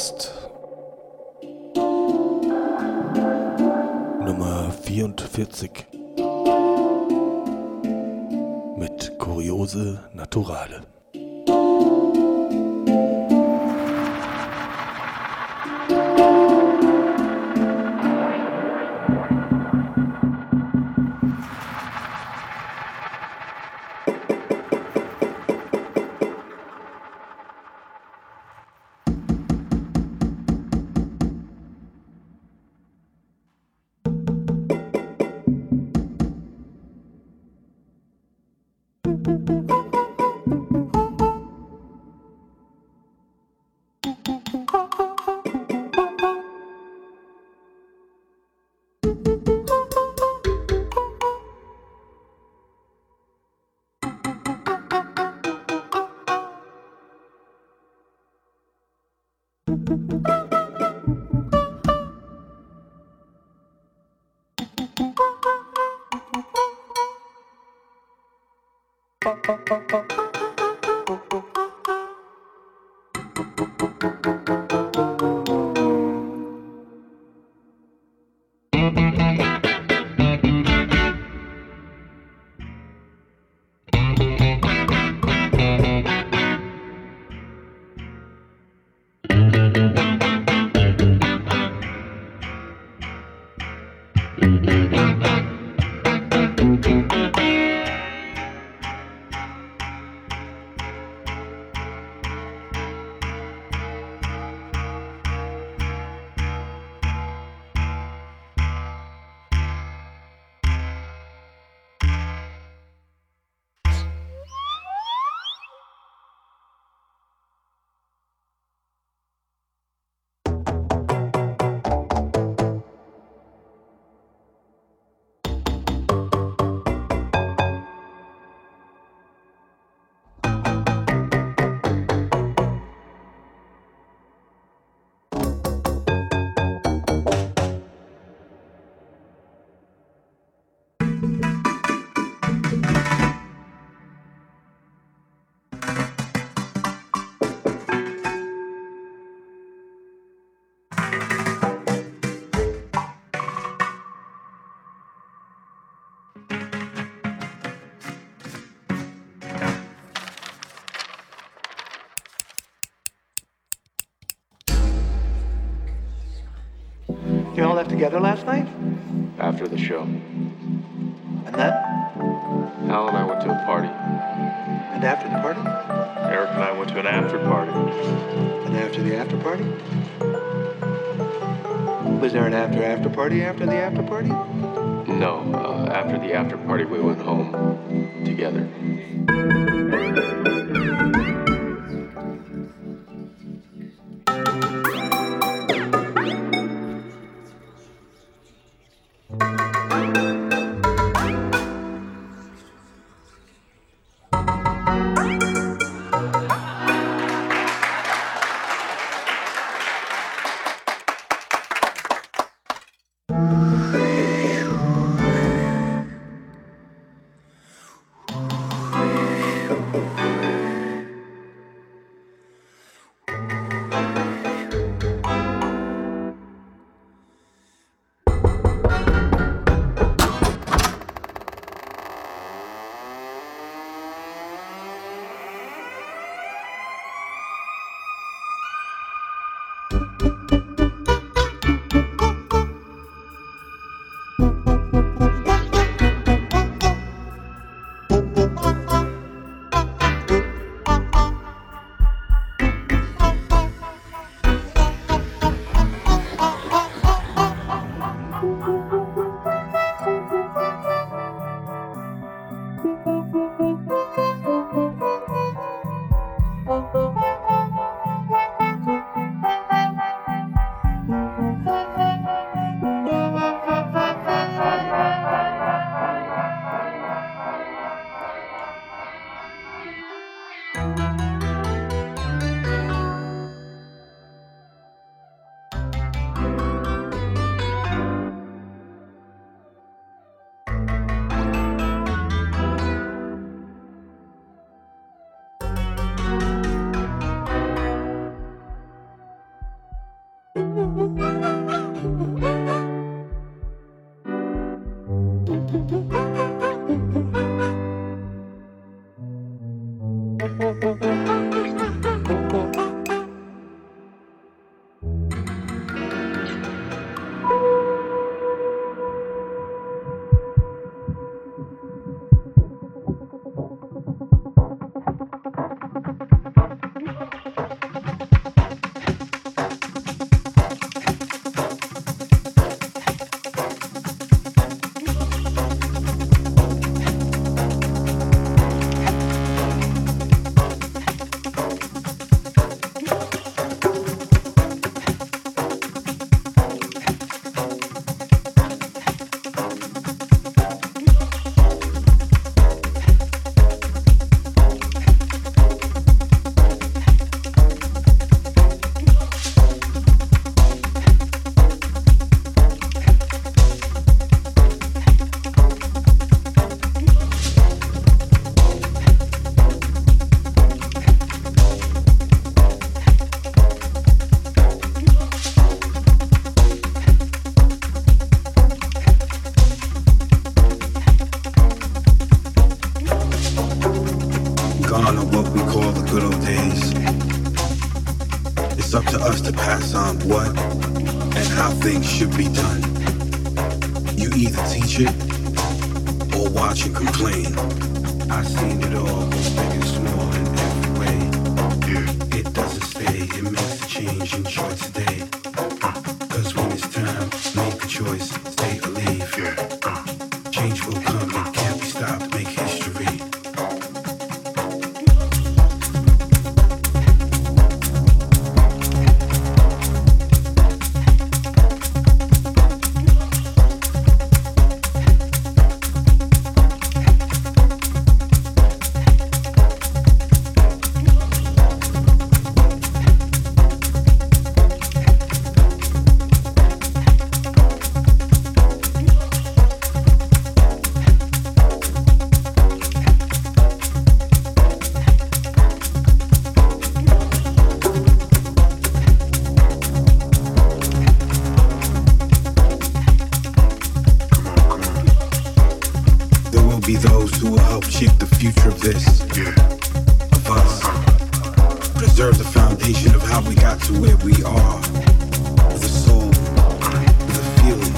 Podcast Nummer 44 mit Kuriose Naturale. You all left together last night? After the show, And then? Hal and I went to a party. And after the party? Eric and I went to an after party. And after the after party? Was there an after after party after the after party? No, uh, after the after party, we went home together. Those who will help shape the future of this, of us. Preserve the foundation of how we got to where we are. The soul, the feeling,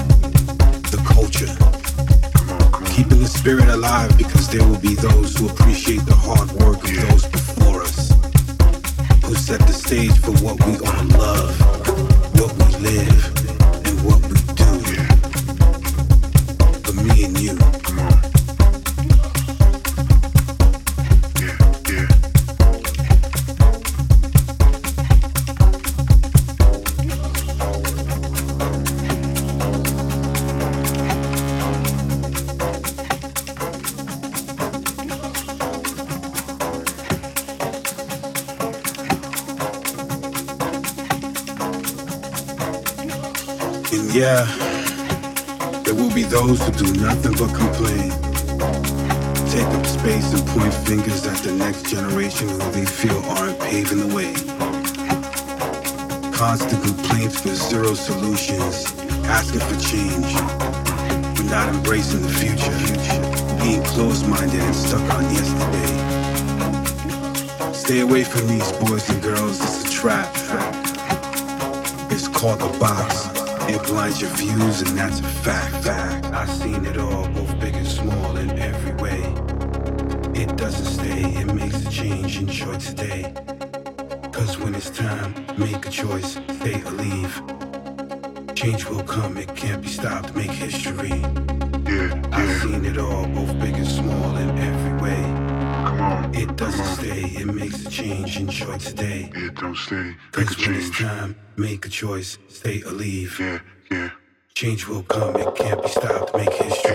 the culture. Keeping the spirit alive because there will be those who appreciate the hard work of those before us. Who set the stage for what we all love, what we live, and what we there will be those who do nothing but complain. Take up space and point fingers at the next generation who they feel aren't paving the way. Constant complaints for zero solutions, asking for change, but not embracing the future. Being closed-minded and stuck on yesterday. Stay away from these boys and girls, it's a trap. It's called a box. It blinds your views, and that's a fact. fact. I've seen it all, both big and small, in every way. It doesn't stay, it makes a change. Enjoy today. Cause when it's time, make a choice, stay or leave. Change will come, it can't be stopped, make history. Yeah, I've seen it all, both big and small, It doesn't stay, it makes a change. Enjoy today. It don't stay. Make a when it's time, make a choice, stay or leave. Yeah, yeah. Change will come, it can't be stopped, make history.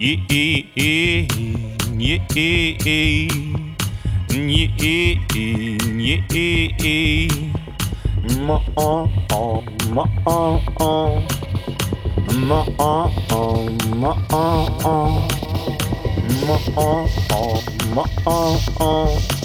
yeah, yeah, yeah, yeah, yeah, yeah, yeah, ma oh oh ma oh oh ma oh oh ma oh oh ma oh oh ma oh oh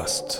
Podcast